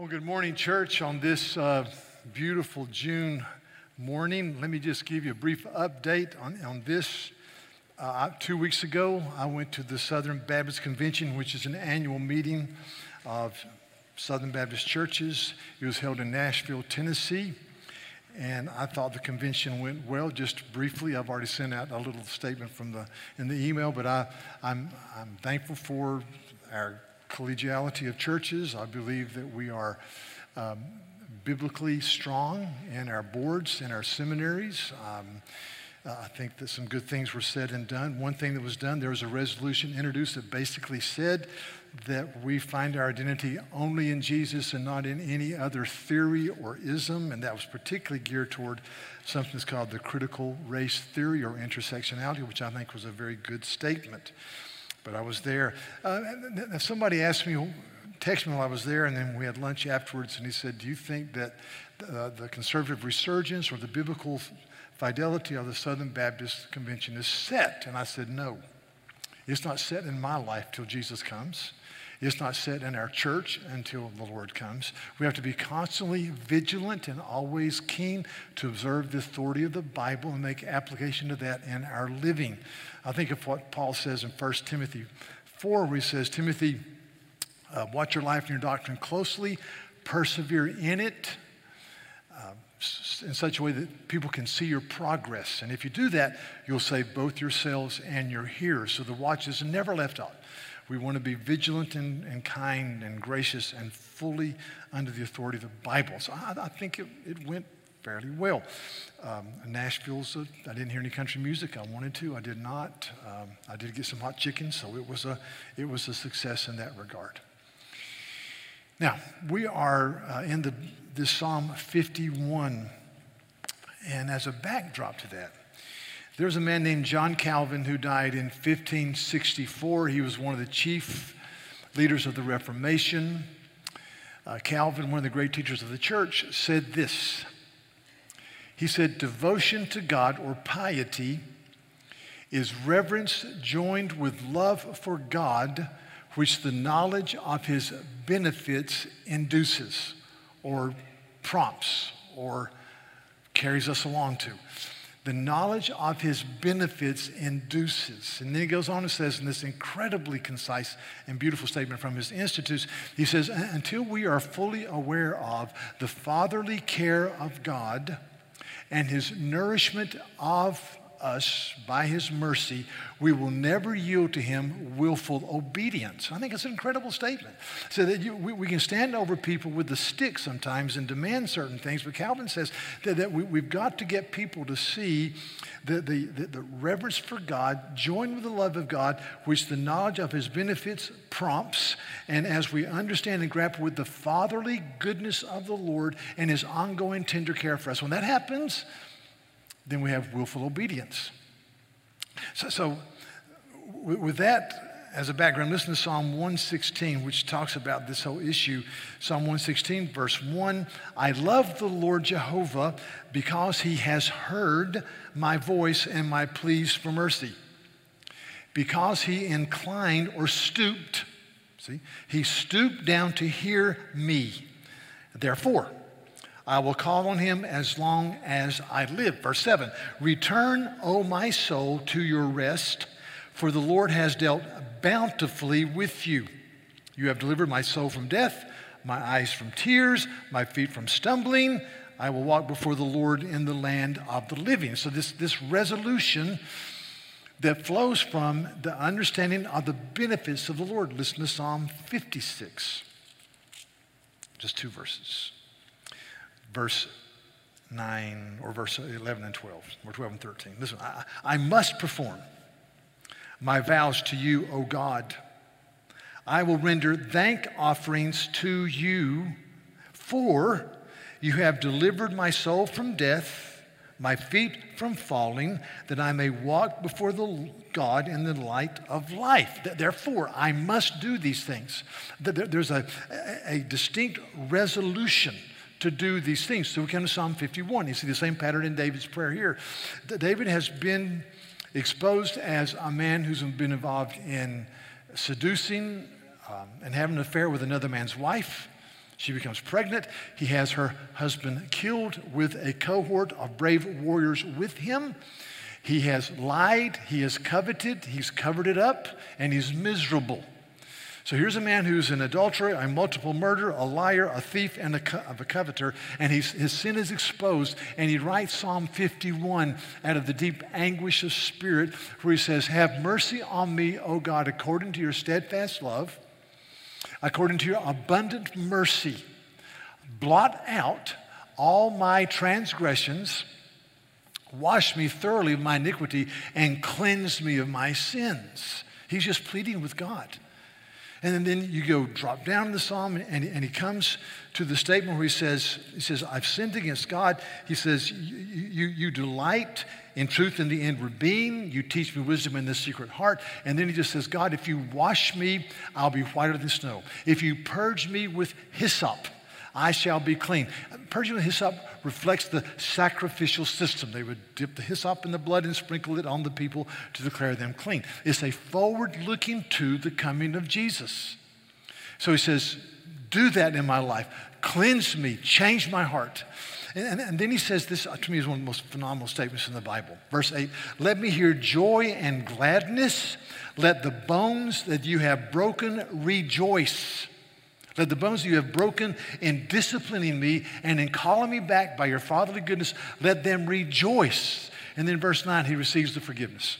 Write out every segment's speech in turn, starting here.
Well, good morning, church, on this uh, beautiful June morning. Let me just give you a brief update on, on this. Uh, two weeks ago, I went to the Southern Baptist Convention, which is an annual meeting of Southern Baptist churches. It was held in Nashville, Tennessee. And I thought the convention went well. Just briefly, I've already sent out a little statement from the in the email, but I, I'm, I'm thankful for our collegiality of churches. I believe that we are um, biblically strong in our boards, in our seminaries. Um, uh, I think that some good things were said and done. One thing that was done, there was a resolution introduced that basically said that we find our identity only in Jesus and not in any other theory or ism, and that was particularly geared toward something that's called the critical race theory or intersectionality, which I think was a very good statement but I was there. Uh, somebody asked me, texted me while I was there, and then we had lunch afterwards, and he said, Do you think that uh, the conservative resurgence or the biblical fidelity of the Southern Baptist Convention is set? And I said, No. It's not set in my life till Jesus comes. It's not set in our church until the Lord comes. We have to be constantly vigilant and always keen to observe the authority of the Bible and make application of that in our living. I think of what Paul says in 1 Timothy 4, where he says, Timothy, uh, watch your life and your doctrine closely, persevere in it uh, in such a way that people can see your progress. And if you do that, you'll save both yourselves and your hearers. So the watch is never left out. We want to be vigilant and, and kind and gracious and fully under the authority of the Bible. So I, I think it, it went fairly well. Um, Nashville's, a, I didn't hear any country music. I wanted to, I did not. Um, I did get some hot chicken, so it was a, it was a success in that regard. Now, we are uh, in the, this Psalm 51, and as a backdrop to that, there's a man named John Calvin who died in 1564. He was one of the chief leaders of the Reformation. Uh, Calvin, one of the great teachers of the church, said this. He said, Devotion to God or piety is reverence joined with love for God, which the knowledge of his benefits induces or prompts or carries us along to the knowledge of his benefits induces. And then he goes on and says in this incredibly concise and beautiful statement from his institutes, he says, uh, until we are fully aware of the fatherly care of God and his nourishment of us by his mercy, we will never yield to him willful obedience. I think it's an incredible statement. So that you, we, we, can stand over people with the stick sometimes and demand certain things, but Calvin says that, that we, have got to get people to see the, the, the, the reverence for God joined with the love of God, which the knowledge of his benefits prompts. And as we understand and grapple with the fatherly goodness of the Lord and his ongoing tender care for us, when that happens, then we have willful obedience. So, so with that as a background, listen to Psalm 116, which talks about this whole issue. Psalm 116, verse 1 I love the Lord Jehovah because he has heard my voice and my pleas for mercy. Because he inclined or stooped, see, he stooped down to hear me. Therefore, I will call on him as long as I live. Verse 7 Return, O my soul, to your rest, for the Lord has dealt bountifully with you. You have delivered my soul from death, my eyes from tears, my feet from stumbling. I will walk before the Lord in the land of the living. So, this, this resolution that flows from the understanding of the benefits of the Lord. Listen to Psalm 56, just two verses verse 9 or verse 11 and 12, or 12 and 13. Listen, I, I must perform my vows to you, O God. I will render thank offerings to you, for you have delivered my soul from death, my feet from falling, that I may walk before the God in the light of life. Therefore, I must do these things. There's a, a distinct resolution to do these things. So we come to Psalm 51. You see the same pattern in David's prayer here. David has been exposed as a man who's been involved in seducing um, and having an affair with another man's wife. She becomes pregnant. He has her husband killed with a cohort of brave warriors with him. He has lied, he has coveted, he's covered it up, and he's miserable. So here's a man who's an adulterer, a multiple murderer, a liar, a thief, and a, co- a coveter, and his sin is exposed. And he writes Psalm 51 out of the deep anguish of spirit, where he says, Have mercy on me, O God, according to your steadfast love, according to your abundant mercy. Blot out all my transgressions, wash me thoroughly of my iniquity, and cleanse me of my sins. He's just pleading with God. And then you go drop down in the psalm, and, and he comes to the statement where he says, he says, I've sinned against God. He says, you, you, you delight in truth in the inward being. You teach me wisdom in the secret heart. And then he just says, God, if you wash me, I'll be whiter than snow. If you purge me with hyssop, I shall be clean. With hyssop reflects the sacrificial system. They would dip the hyssop in the blood and sprinkle it on the people to declare them clean. It's a forward looking to the coming of Jesus. So he says, Do that in my life. Cleanse me, change my heart. And, and, and, then he says this uh, to me is one of the most phenomenal statements in the Bible. Verse 8 Let me hear joy and gladness. Let the bones that you have broken rejoice. Let the bones you have broken in disciplining me and in calling me back by your fatherly goodness, let them rejoice. And then verse 9, he receives the forgiveness.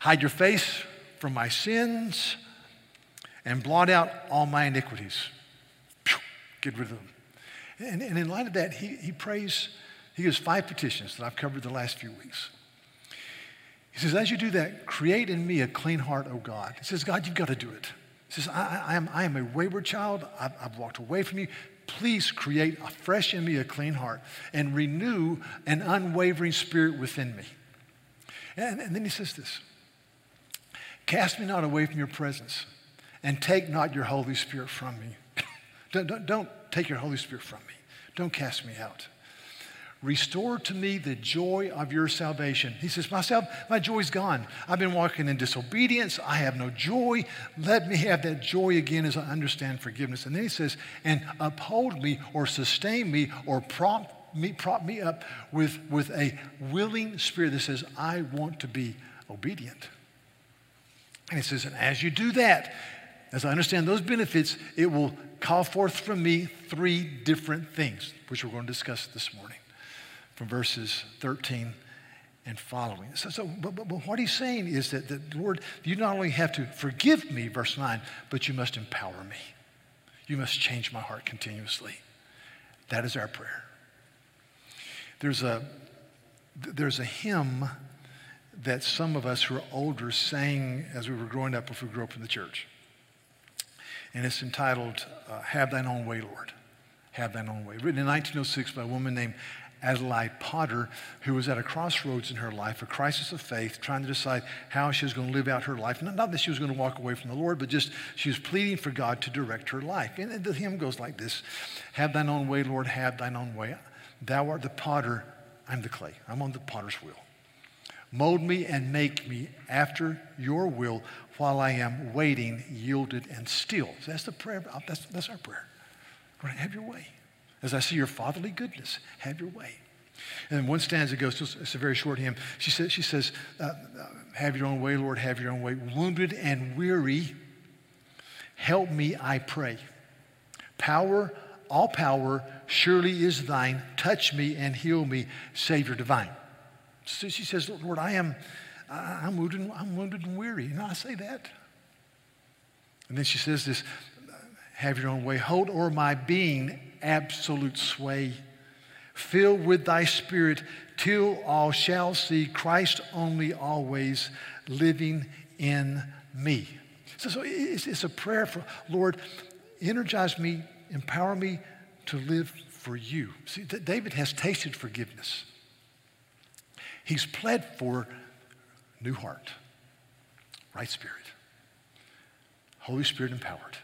Hide your face from my sins and blot out all my iniquities. Get rid of them. And, and in light of that, he, he prays, he gives five petitions that I've covered the last few weeks. He says, As you do that, create in me a clean heart, O God. He says, God, you've got to do it. Says, I, I, am, I am a wayward child. I've, I've walked away from you. Please create afresh in me a clean heart and renew an unwavering spirit within me. And, and then he says this Cast me not away from your presence and take not your Holy Spirit from me. don't, don't, don't take your Holy Spirit from me. Don't cast me out. Restore to me the joy of your salvation. He says, Myself, my joy's gone. I've been walking in disobedience. I have no joy. Let me have that joy again as I understand forgiveness. And then he says, And uphold me or sustain me or prompt me, prop me up with, with a willing spirit that says, I want to be obedient. And he says, And as you do that, as I understand those benefits, it will call forth from me three different things, which we're going to discuss this morning from verses 13 and following. So, so but, but, what he's saying is that, the Lord, you not only have to forgive me, verse 9, but you must empower me. You must change my heart continuously. That is our prayer. There's a, there's a hymn that some of us who are older sang as we were growing up if we grew up in the church. And it's entitled, uh, Have Thine Own Way, Lord. Have Thine Own Way. Written in 1906 by a woman named Adelaide Pollard, who was at a crossroads in her life, a crisis of faith, trying to decide how she was going to live out her life. Not, that she was going to walk away from the Lord, but just she was pleading for God to direct her life. And the hymn goes like this Have thine own way, Lord, have thine own way. Thou art the potter, I'm the clay. I'm on the potter's wheel. Mold me and make me after your will while I am waiting, yielded, and still. So that's the prayer. That's, that's our prayer. Have your way. As I see your fatherly goodness, have your way. And one stanza goes, it's a very short hymn. She says, she says uh, Have your own way, Lord, have your own way. Wounded and weary, help me, I pray. Power, all power, surely is thine. Touch me and heal me, Savior divine. So she says, Lord, I am, I'm wounded, I'm wounded and weary. And I say that. And then she says this, have your own way. Hold o'er my being absolute sway. Fill with thy spirit till all shall see Christ only always living in me. So, so it's, it's a prayer for, Lord, energize me, empower me to live for you. See, David has tasted forgiveness. He's pled for new heart, right spirit, Holy Spirit empowered,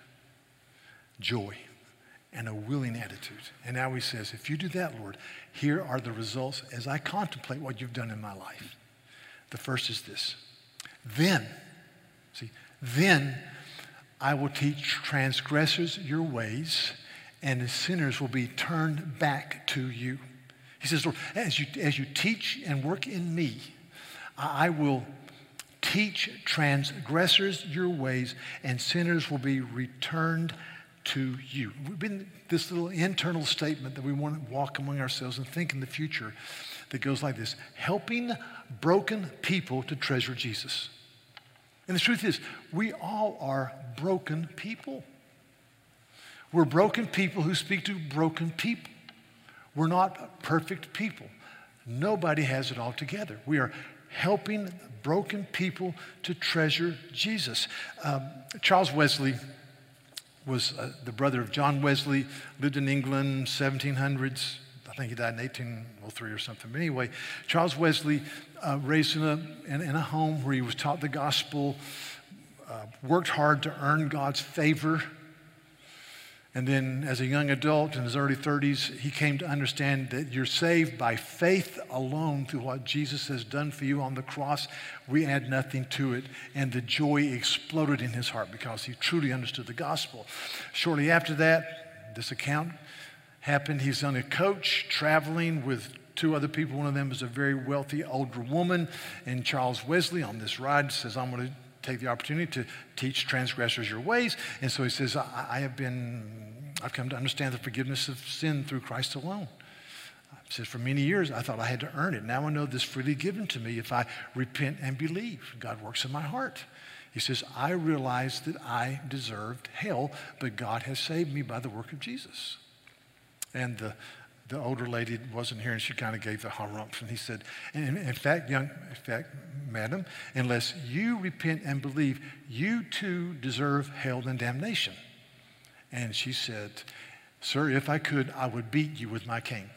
joy and a willing attitude. And now he says, if you do that, Lord, here are the results as I contemplate what you've done in my life. The first is this. Then, see, then I will teach transgressors your ways, and sinners will be turned back to you. He says, Lord, as you, as you teach and work in me, I will teach transgressors your ways, and sinners will be returned to you. We've been this little internal statement that we want to walk among ourselves and think in the future that goes like this helping broken people to treasure Jesus. And the truth is, we all are broken people. We're broken people who speak to broken people. We're not perfect people. Nobody has it all together. We are helping broken people to treasure Jesus. Um, Charles Wesley was uh, the brother of John Wesley, lived in England, 1700s. I think he died in 1803 or something. But anyway, Charles Wesley, uh, raised in a, in, in, a home where he was taught the gospel, uh, worked hard to earn God's favor. And then, as a young adult in his early 30s, he came to understand that you're saved by faith alone through what Jesus has done for you on the cross. We add nothing to it. And the joy exploded in his heart because he truly understood the gospel. Shortly after that, this account happened. He's on a coach traveling with two other people. One of them is a very wealthy older woman. And Charles Wesley on this ride says, I'm going to take the opportunity to teach transgressors your ways. And so he says, I, I have been, I've come to understand the forgiveness of sin through Christ alone. He says, for many years, I thought I had to earn it. Now I know this freely given to me if I repent and believe. God works in my heart. He says, I realized that I deserved hell, but God has saved me by the work of Jesus. And the the older lady wasn't here and she kind of gave the harumps. And he said, in, in fact, young, in fact, madam, unless you repent and believe, you too deserve hell and damnation. And she said, Sir, if I could, I would beat you with my cane.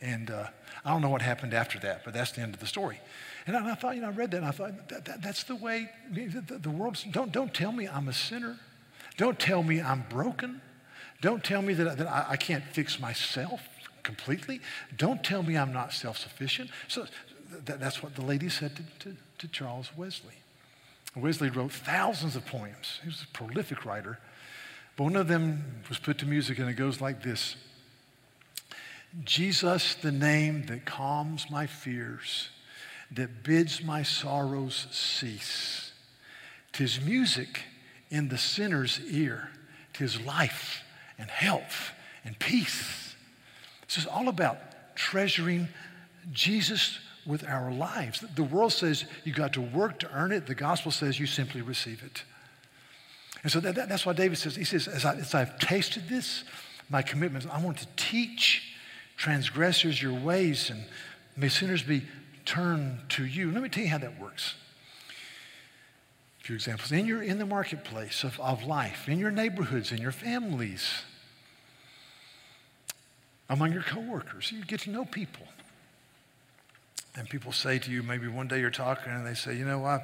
And uh, I don't know what happened after that, but that's the end of the story. And I, thought, you know, I read that and I thought, that, that, that's the way the, the world, don't, don't tell me I'm a sinner. Don't tell me I'm broken. Don't tell me that, that I, I can't fix myself completely. Don't tell me I'm not self sufficient. So th- that's what the lady said to, to, to Charles Wesley. Wesley wrote thousands of poems, he was a prolific writer. But one of them was put to music, and it goes like this Jesus, the name that calms my fears, that bids my sorrows cease. Tis music in the sinner's ear, tis life and health and peace. This is all about treasuring Jesus with our lives. The world says you got to work to earn it. The gospel says you simply receive it. And so that, that, that's why David says, he says, as, I, as I've tasted this, my commitment I want to teach transgressors your ways and may sinners be turned to you. Let me tell you how that works. A few examples. In, your, in the marketplace of, of life, in your neighborhoods, in your families, among your coworkers. You get to know people. And people say to you, maybe one day you're talking and they say, you know, I,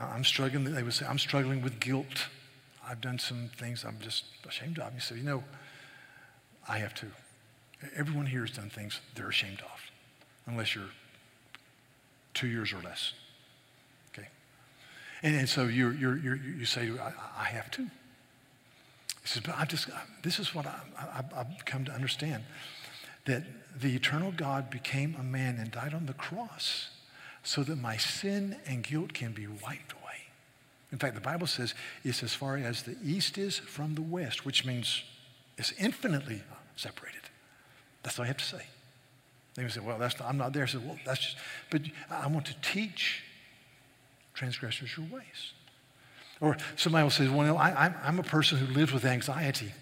I'm struggling. They would say, I'm struggling with guilt. I've done some things I'm just ashamed of. You say, you know, I have too. Everyone here has done things they're ashamed of, unless you're two years or less. Okay? And, and so you're, you're, you say, I, I have too. He says, but I just, this is what I, I, I've come to understand that the eternal God became a man and died on the cross so that my sin and guilt can be wiped away. In fact, the Bible says it's as far as the east is from the west, which means it's infinitely separated. That's all I have to say. They would say, well, that's not, I'm not there. I said, well, that's just, but I want to teach transgressors your ways. Or somebody will say, well, I, am a person who lives with anxiety.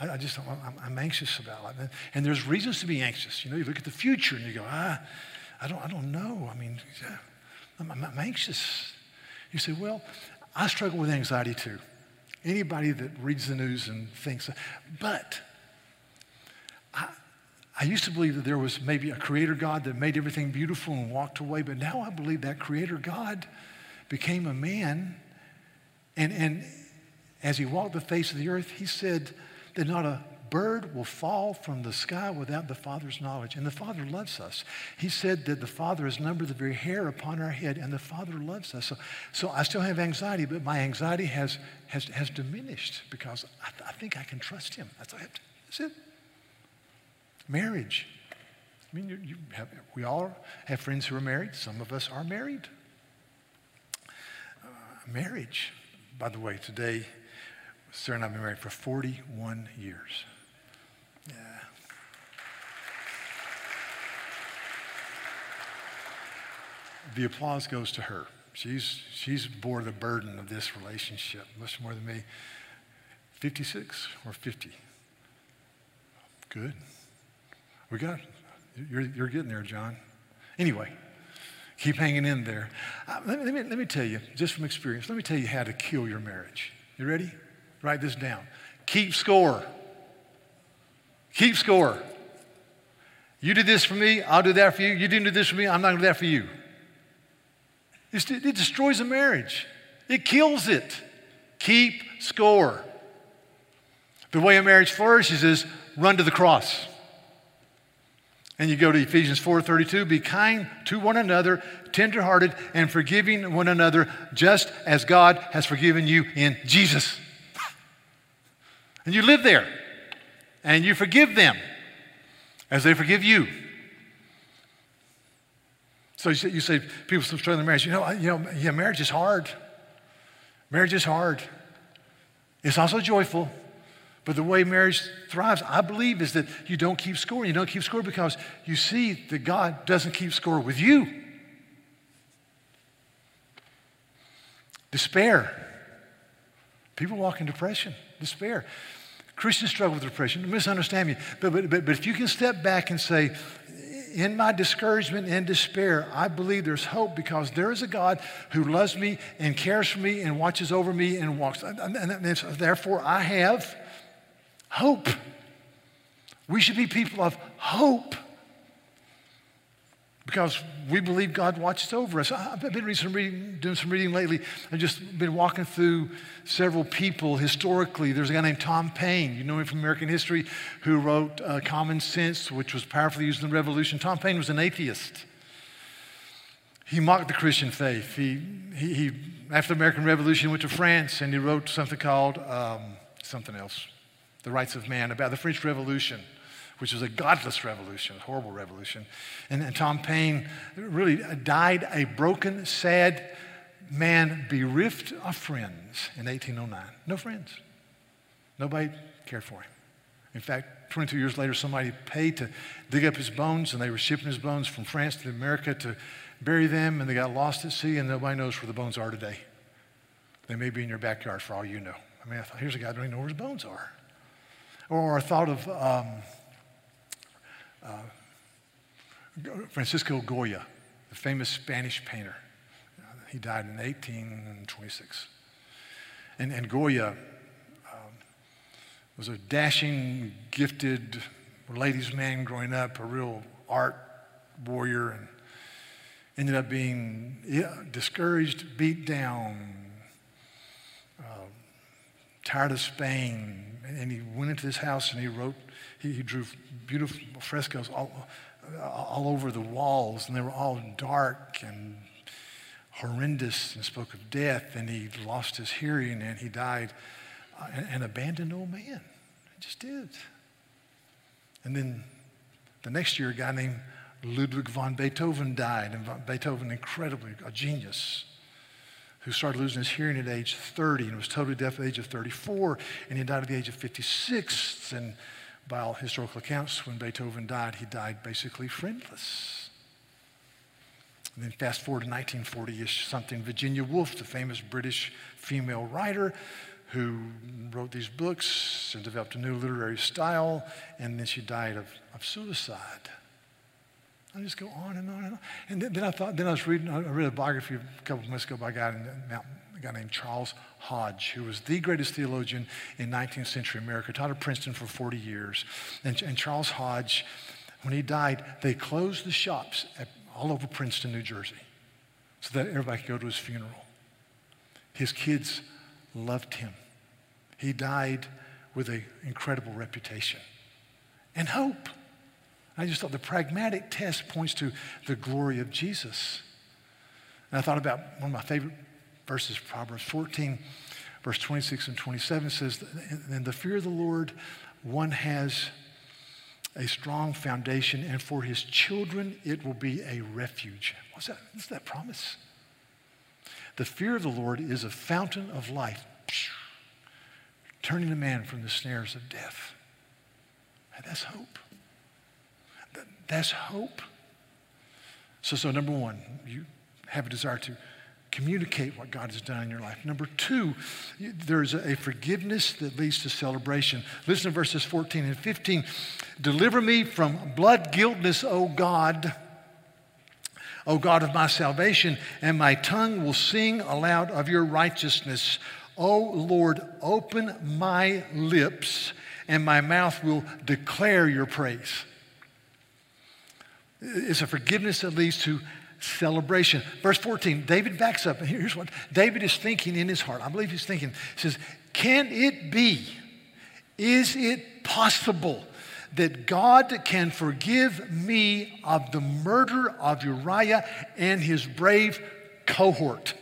I, I just, I'm, I'm, anxious about it. And there's reasons to be anxious. You know, you look at the future and you go, ah, I don't, I don't know. I mean, I'm, I'm anxious. You say, well, I struggle with anxiety too. Anybody that reads the news and thinks, but I, I used to believe that there was maybe a creator God that made everything beautiful and walked away, but now I believe that creator God became a man and, and as he walked the face of the earth, he said that not a bird will fall from the sky without the Father's knowledge. And the Father loves us. He said that the Father has numbered the very hair upon our head, and the Father loves us. So, so I still have anxiety, but my anxiety has, has, has diminished because I, I think I can trust Him. That's, that's it. Marriage. I mean, you, you have, we all have friends who are married. Some of us are married. Uh, marriage, by the way, today, Sarah and I have been married for 41 years. Yeah. The applause goes to her. She's, she's bore the burden of this relationship much more than me. 56 or 50? Good. We got, you're, you're getting there, John. Anyway, keep hanging in there. Uh, let, me, let, me, let me tell you, just from experience, let me tell you how to kill your marriage. You ready? Write this down. Keep score. Keep score. You did this for me, I'll do that for you. You didn't do this for me, I'm not going to do that for you. It destroys a marriage, it kills it. Keep score. The way a marriage flourishes is run to the cross. And you go to Ephesians 4:32, be kind to one another, tenderhearted and forgiving one another just as God has forgiven you in Jesus. and you live there. And you forgive them as they forgive you. So you say, you say people struggling in marriage, you know, you know, yeah, marriage is hard. Marriage is hard. It's also joyful. But the way marriage thrives, I believe, is that you don't keep score. You don't keep score because you see that God doesn't keep score with you. Despair. People walk in depression, despair. Christians struggle with depression. Don't misunderstand me. But, but, but, but if you can step back and say, in my discouragement and despair, I believe there's hope because there is a God who loves me and cares for me and watches over me and walks. And, and, and therefore, I have Hope. We should be people of hope because we believe God watches over us. I've been some reading, doing some reading lately. I've just been walking through several people historically. There's a guy named Tom Paine, you know him from American history, who wrote uh, Common Sense, which was powerfully used in the Revolution. Tom Paine was an atheist. He mocked the Christian faith. He, he, he after the American Revolution, went to France and he wrote something called um, something else the rights of man, about the French Revolution, which was a godless revolution, a horrible revolution. And, and Tom Paine really died a broken, sad man, bereft of friends in 1809. No friends. Nobody cared for him. In fact, 22 years later, somebody paid to dig up his bones, and they were shipping his bones from France to America to bury them, and they got lost at sea, and nobody knows where the bones are today. They may be in your backyard for all you know. I mean, I thought, here's a guy who doesn't even know where his bones are. Or I thought of um, uh, Francisco Goya, the famous Spanish painter. He died in 1826. And, and Goya um, was a dashing, gifted ladies' man growing up, a real art warrior, and ended up being yeah, discouraged, beat down, uh, tired of Spain, and he went into this house and he wrote, he, he drew beautiful frescoes all, all over the walls, and they were all dark and horrendous and spoke of death. And he lost his hearing and he died uh, an abandoned old man. He just did. And then the next year, a guy named Ludwig von Beethoven died, and Beethoven, incredibly a genius who started losing his hearing at age 30 and was totally deaf at the age of 34, and he died at the age of 56. And by all historical accounts, when Beethoven died, he died basically friendless. And then fast forward to 1940-ish something, Virginia Woolf, the famous British female writer, who wrote these books and developed a new literary style, and then she died of, of suicide. I just go on and on and on. And then, then, I thought, then I was reading, I read a biography a couple of months ago by a guy, a guy named Charles Hodge, who was the greatest theologian in 19th century America, taught at Princeton for 40 years. And, and Charles Hodge, when he died, they closed the shops at, all over Princeton, New Jersey, so that everybody could go to his funeral. His kids loved him. He died with an incredible reputation and hope. I just thought the pragmatic test points to the glory of Jesus. And I thought about one of my favorite verses, Proverbs 14, verse 26 and 27 says, In the fear of the Lord, one has a strong foundation, and for his children it will be a refuge. What's that? What's that promise? The fear of the Lord is a fountain of life, turning a man from the snares of death. And that's hope. That's hope. So, so number one, you have a desire to communicate what God has done in your life. Number two, there's a forgiveness that leads to celebration. Listen to verses 14 and 15. Deliver me from blood guiltness, O God. O God of my salvation, and my tongue will sing aloud of your righteousness. O Lord, open my lips, and my mouth will declare your praise. It's a forgiveness that leads to celebration. Verse 14, David backs up, here's what David is thinking in his heart. I believe he's thinking, he says, Can it be, is it possible that God can forgive me of the murder of Uriah and his brave cohort?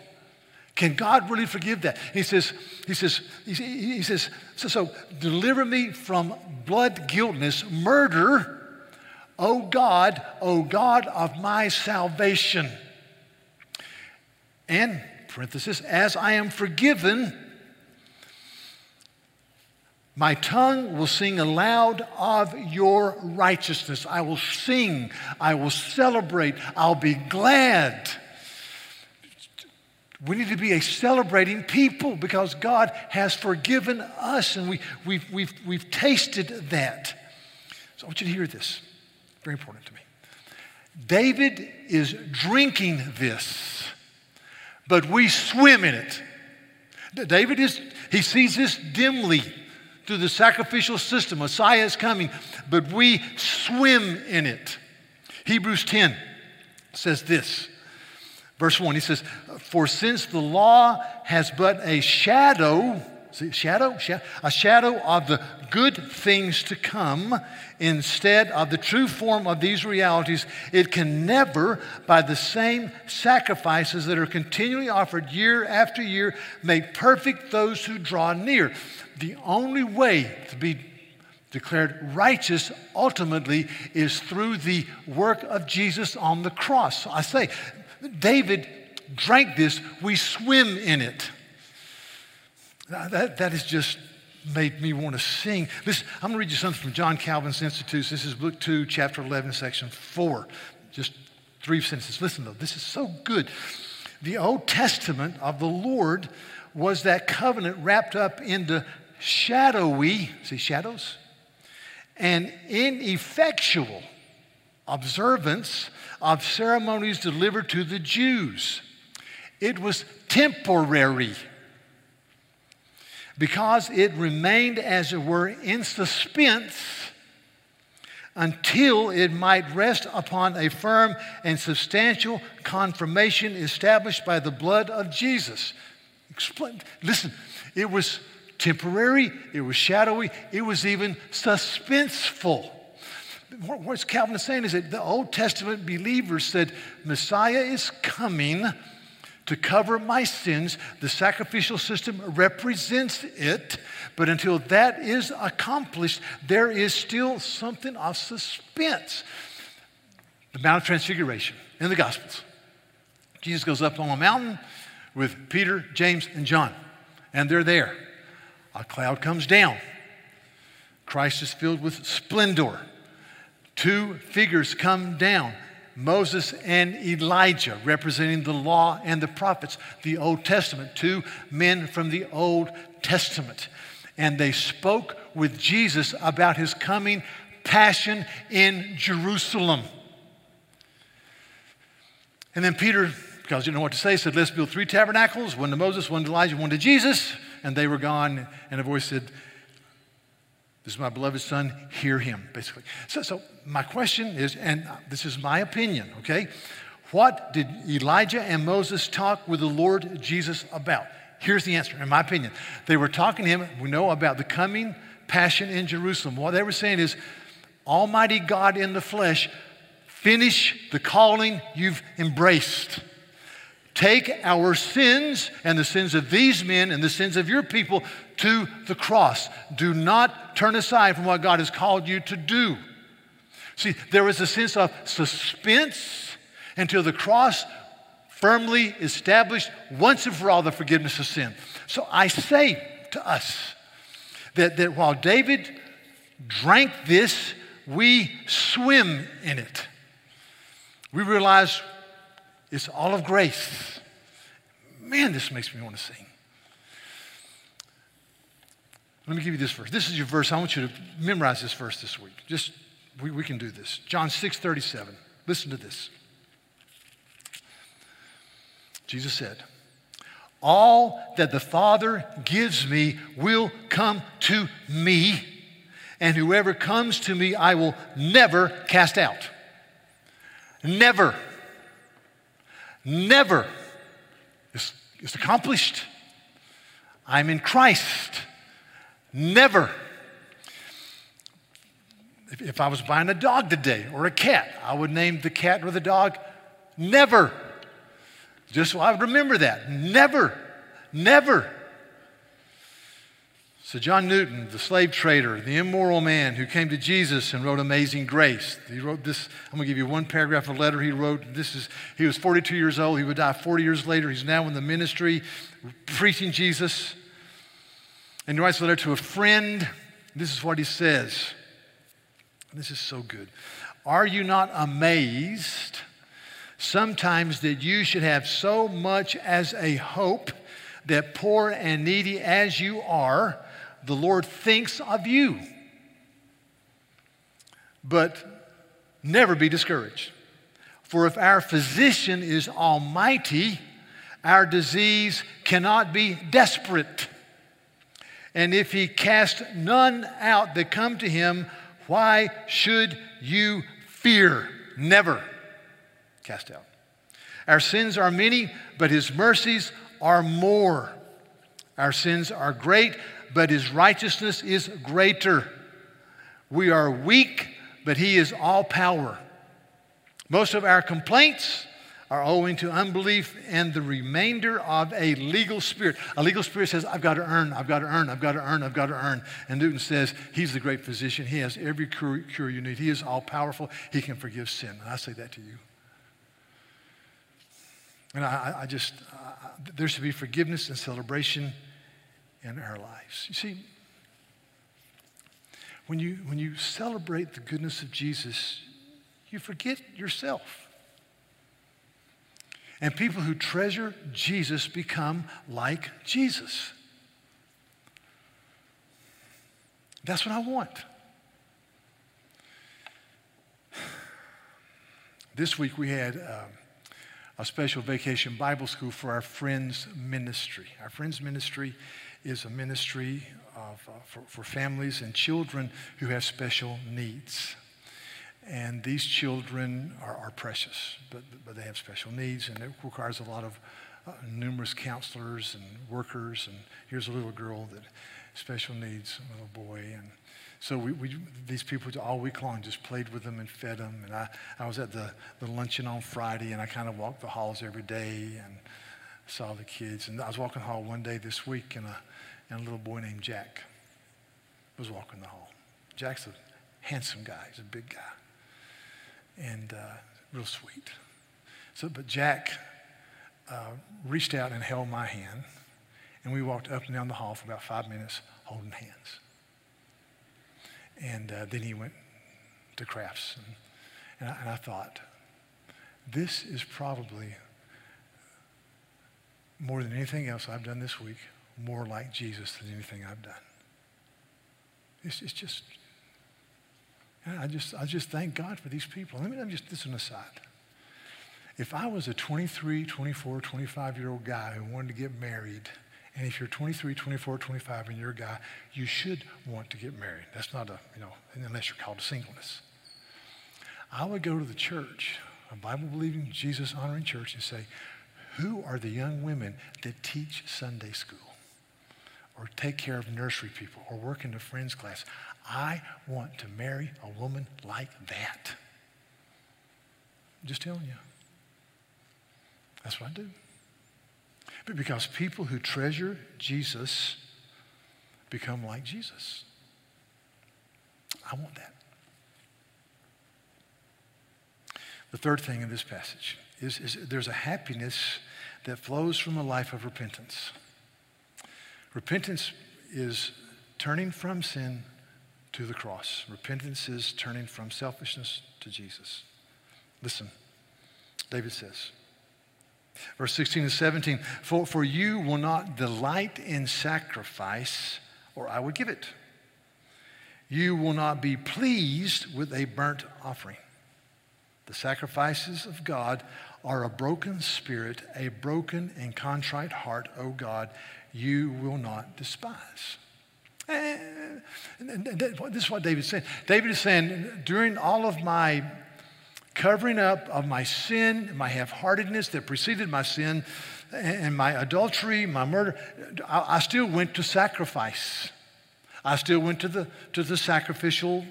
Can God really forgive that? He says, he says, he says, so, so deliver me from blood guiltness, murder O God, O God of my salvation. And, parenthesis, as I am forgiven, my tongue will sing aloud of your righteousness. I will sing, I will celebrate, I'll be glad. We need to be a celebrating people because God has forgiven us and we, we've, we've, we've tasted that. So I want you to hear this. Very important to me. David is drinking this, but we swim in it. David is, he sees this dimly through the sacrificial system. Messiah is coming, but we swim in it. Hebrews 10 says this, verse 1, he says, For since the law has but a shadow, See, shadow, a shadow of the good things to come instead of the true form of these realities. It can never, by the same sacrifices that are continually offered year after year, make perfect those who draw near. The only way to be declared righteous ultimately is through the work of Jesus on the cross. I say, David drank this, we swim in it. That, that has just made me want to sing. I'm going to read you something from John Calvin's Institutes. This is book 2, chapter 11, section 4. Just three sentences. Listen, though, this is so good. The Old Testament of the Lord was that covenant wrapped up into shadowy, see shadows, and ineffectual observance of ceremonies delivered to the Jews. It was temporary because it remained, as it were, in suspense until it might rest upon a firm and substantial confirmation established by the blood of Jesus. Explain, listen, it was temporary, it was shadowy, it was even suspenseful. What Calvin is saying is that the Old Testament believers said, Messiah is coming to cover my sins. The sacrificial system represents it, but until that is accomplished, there is still something of suspense. The Mount of Transfiguration in the Gospels. Jesus goes up on a mountain with Peter, James, and John, and they're there. A cloud comes down. Christ is filled with splendor. Two figures come down. Moses and Elijah, representing the law and the prophets, the Old Testament, two men from the Old Testament. And they spoke with Jesus about his coming passion in Jerusalem. And then Peter, because didn't know what to say, said, Let's build three tabernacles one to Moses, one to Elijah, one to Jesus. And they were gone. And a voice said, this is my beloved son, hear him, basically. So, so my question is, and this is my opinion, okay? What did Elijah and Moses talk with the Lord Jesus about? Here's the answer, in my opinion. They were talking to him, we know about the coming passion in Jerusalem. What they were saying is, Almighty God in the flesh, finish the calling you've embraced. Take our sins and the sins of these men and the sins of your people to the cross. Do not turn aside from what God has called you to do. See, there was a sense of suspense until the cross firmly established once and for all the forgiveness of sin. So I say to us that, that while David drank this, we swim in it. We realize it's all of grace. Man, this makes me want to sing. Let me give you this verse. This is your verse. I want you to memorize this verse this week. Just, we, we can do this. John 6 37. Listen to this. Jesus said, All that the Father gives me will come to me, and whoever comes to me, I will never cast out. Never. Never. It's, it's accomplished. I'm in Christ. Never. If, if I was buying a dog today or a cat, I would name the cat or the dog never. Just so I would remember that. Never, never. So, John Newton, the slave trader, the immoral man who came to Jesus and wrote Amazing Grace. He wrote this. I'm going to give you one paragraph of a letter he wrote. This is, he was 42 years old. He would die 40 years later. He's now in the ministry preaching Jesus. And he writes a letter to a friend. This is what he says. This is so good. Are you not amazed? sometimes that you should have so much as a hope that poor and needy as you are, the Lord thinks of you. But never be discouraged. For if our physician is almighty, our disease cannot be desperate. And if he cast none out that come to him, why should you fear? Never cast out. Our sins are many, but his mercies are more. Our sins are great, but his righteousness is greater. We are weak, but he is all power. Most of our complaints are owing to unbelief and the remainder of a legal spirit. A legal spirit says, I've got to earn, I've got to earn, I've got to earn, I've got to earn. And Newton says, He's the great physician. He has every cure, cure you need. He is all powerful. He can forgive sin. And I say that to you. And I, I just, uh, there should be forgiveness and celebration in our lives. You see, when you, when you celebrate the goodness of Jesus, you forget yourself. And people who treasure Jesus become like Jesus. That's what I want. This week we had. Um, a special vacation Bible school for our Friends Ministry. Our Friends Ministry is a ministry of, uh, for, for families and children who have special needs. And these children are, are precious, but, but they have special needs, and it requires a lot of uh, numerous counselors and workers. And here's a little girl that special needs, a little boy, and so we, we, these people all week long just played with them and fed them. And I, I was at the, the luncheon on Friday and I kind of walked the halls every day and saw the kids. And I was walking the hall one day this week and a, and a little boy named Jack was walking the hall. Jack's a handsome guy. He's a big guy and uh, real sweet. So, but Jack uh, reached out and held my hand and we walked up and down the hall for about five minutes holding hands. And uh, then he went to crafts. And, and, I, and I thought, this is probably more than anything else I've done this week, more like Jesus than anything I've done. It's, it's just, I just, I just thank God for these people. Let me, me just, this is an aside. If I was a 23, 24, 25 year old guy who wanted to get married, and if you're 23, 24, 25 and you're a guy, you should want to get married. That's not a, you know, unless you're called to singleness. I would go to the church, a Bible believing, Jesus honoring church, and say, Who are the young women that teach Sunday school? Or take care of nursery people or work in a friend's class. I want to marry a woman like that. I'm just telling you. That's what I do. But because people who treasure Jesus become like Jesus. I want that. The third thing in this passage is, is there's a happiness that flows from a life of repentance. Repentance is turning from sin to the cross. Repentance is turning from selfishness to Jesus. Listen, David says, verse 16 and 17 For, for you will not delight in sacrifice, or I would give it. You will not be pleased with a burnt offering. The sacrifices of God are a broken spirit, a broken and contrite heart, O God, you will not despise. And this is what David's saying. David is saying, during all of my covering up of my sin, my half heartedness that preceded my sin, and my adultery, my murder, I still went to sacrifice. I still went to the, to the sacrificial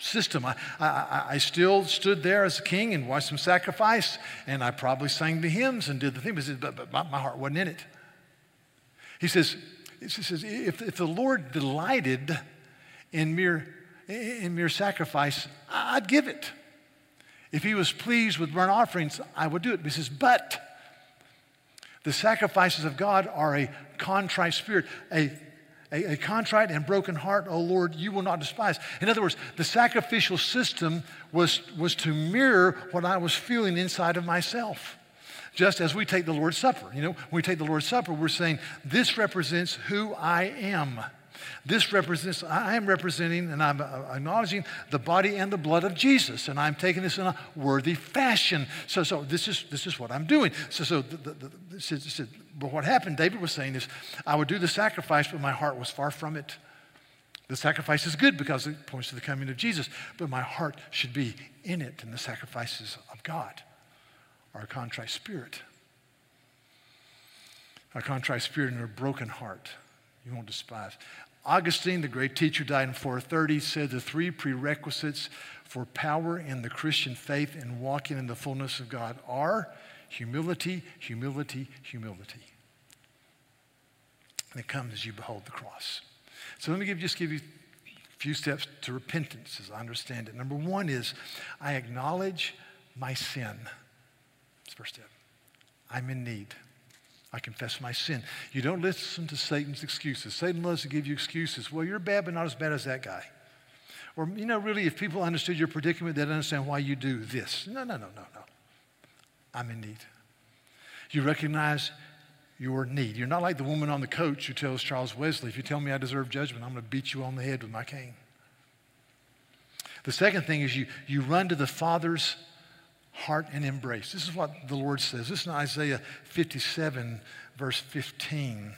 system. I, I, I, still stood there as a king and watched them sacrifice, and I probably sang the hymns and did the thing, but, but my heart wasn't in it. He says, he says if, if the Lord delighted in mere, in mere sacrifice, I'd give it. If he was pleased with burnt offerings, I would do it. He says, but the sacrifices of God are a contrite spirit, a a, a contrite and broken heart, O Lord, you will not despise. In other words, the sacrificial system was, was to mirror what I was feeling inside of myself. Just as we take the Lord's Supper. You know, when we take the Lord's Supper, we're saying, this represents who I am. This represents, I am representing and I'm uh, acknowledging the body and the blood of Jesus, and I'm taking this in a worthy fashion. So, so this, is, this is what I'm doing. So, so the, the, the, is, but what happened, David was saying is, I would do the sacrifice, but my heart was far from it. The sacrifice is good because it points to the coming of Jesus, but my heart should be in it, and the sacrifices of God a contrite spirit. A contrite spirit and a broken heart you won't despise. Augustine, the great teacher, died in 430, said the three prerequisites for power in the Christian faith and walking in the fullness of God are humility, humility, humility. And it comes as you behold the cross. So let me give, just give you a few steps to repentance as I understand it. Number one is I acknowledge my sin. The first step. I'm in need. I confess my sin. You don't listen to Satan's excuses. Satan loves to give you excuses. Well, you're bad, but not as bad as that guy. Or, you know, really, if people understood your predicament, they'd understand why you do this. No, no, no, no, no. I'm in need. You recognize your need. You're not like the woman on the coach who tells Charles Wesley, if you tell me I deserve judgment, I'm going to beat you on the head with my cane. The second thing is you, you run to the Father's heart and embrace. This is what the Lord says. This is in Isaiah 57, verse 15.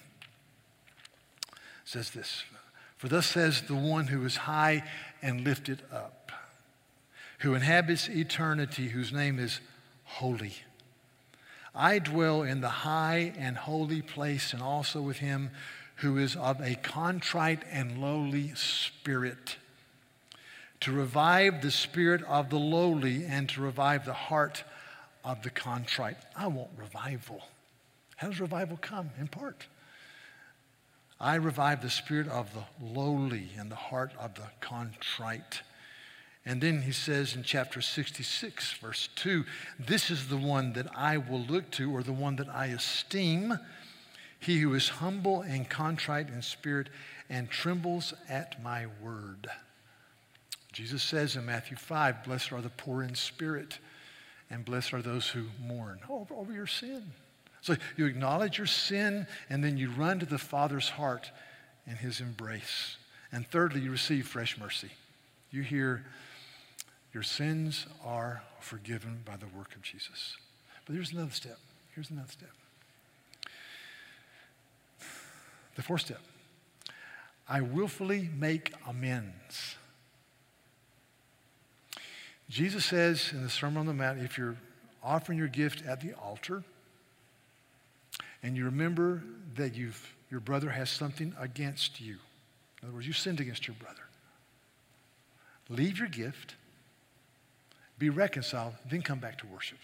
It says this For thus says the one who is high and lifted up, who inhabits eternity, whose name is holy. I dwell in the high and holy place, and also with him who is of a contrite and lowly spirit to revive the spirit of the lowly and to revive the heart of the contrite. I want revival. How does revival come? In part. I revive the spirit of the lowly and the heart of the contrite. And then he says in chapter 66, verse 2, this is the one that I will look to, or the one that I esteem, he who is humble and contrite in spirit and trembles at my word. Jesus says in Matthew 5, Blessed are the poor in spirit, and blessed are those who mourn over, over your sin. So you acknowledge your sin, and then you run to the Father's heart and his embrace. And thirdly, you receive fresh mercy. You hear, Your sins are forgiven by the work of Jesus. But here's another step. Here's another step. The fourth step I willfully make amends. Jesus says in the Sermon on the Mount if you're offering your gift at the altar and you remember that you've your brother has something against you. In other words, you sinned against your brother. Leave your gift, be reconciled, then come back to worship.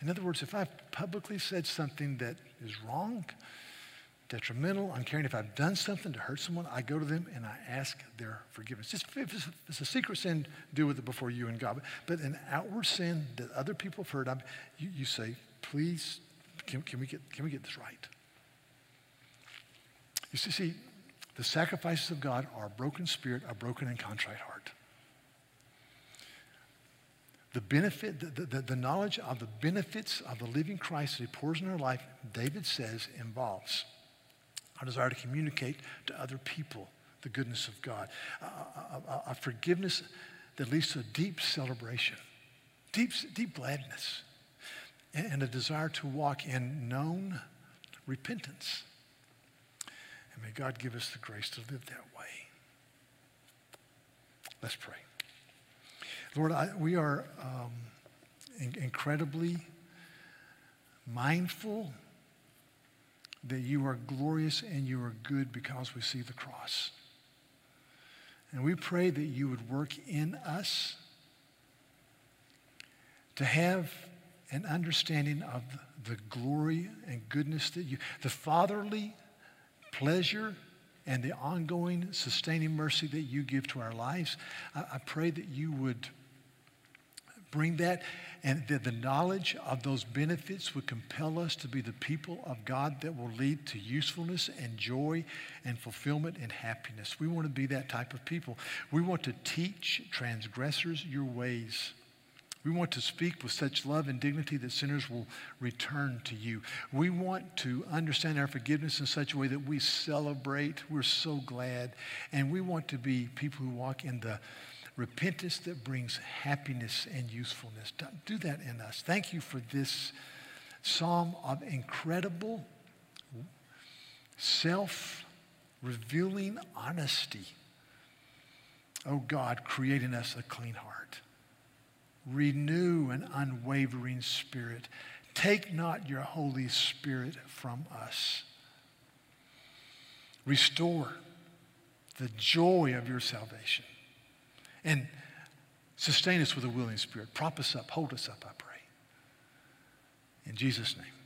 In other words, if I've publicly said something that is wrong, detrimental, uncaring, if I've done something to hurt someone, I go to them and I ask their forgiveness. Just if it's, a secret sin, with it before you and God. But an outward sin that other people have heard, you, you say, please, can, can, we get, can we get this right? You see, see, the sacrifices of God are a broken spirit, a broken and contrite heart. The benefit, the, the, the knowledge of the benefits of the living Christ that he pours in our life, David says, involves our desire to communicate to other people the goodness of God, a, a, a forgiveness that leads to a deep celebration, deep, deep gladness, and, a desire to walk in known repentance. And may God give us the grace to live that way. Let's pray. Lord, I, we are um, in, incredibly mindful that you are glorious and you are good because we see the cross. And we pray that you would work in us to have an understanding of the glory and goodness that you, the fatherly pleasure and the ongoing sustaining mercy that you give to our lives. I, I pray that you would bring that and that the knowledge of those benefits would compel us to be the people of God that will lead to usefulness and joy and fulfillment and happiness. We want to be that type of people. We want to teach transgressors your ways. We want to speak with such love and dignity that sinners will return to you. We want to understand our forgiveness in such a way that we celebrate. We're so glad. And we want to be people who walk in the repentance that brings happiness and usefulness. Do that in us. Thank you for this psalm of incredible self revealing honesty. Oh God, create in us a clean heart. Renew an unwavering spirit. Take not your Holy Spirit from us. Restore the joy of your salvation. And sustain us with a willing spirit. Prop us up, hold us up, I pray. In Jesus' name.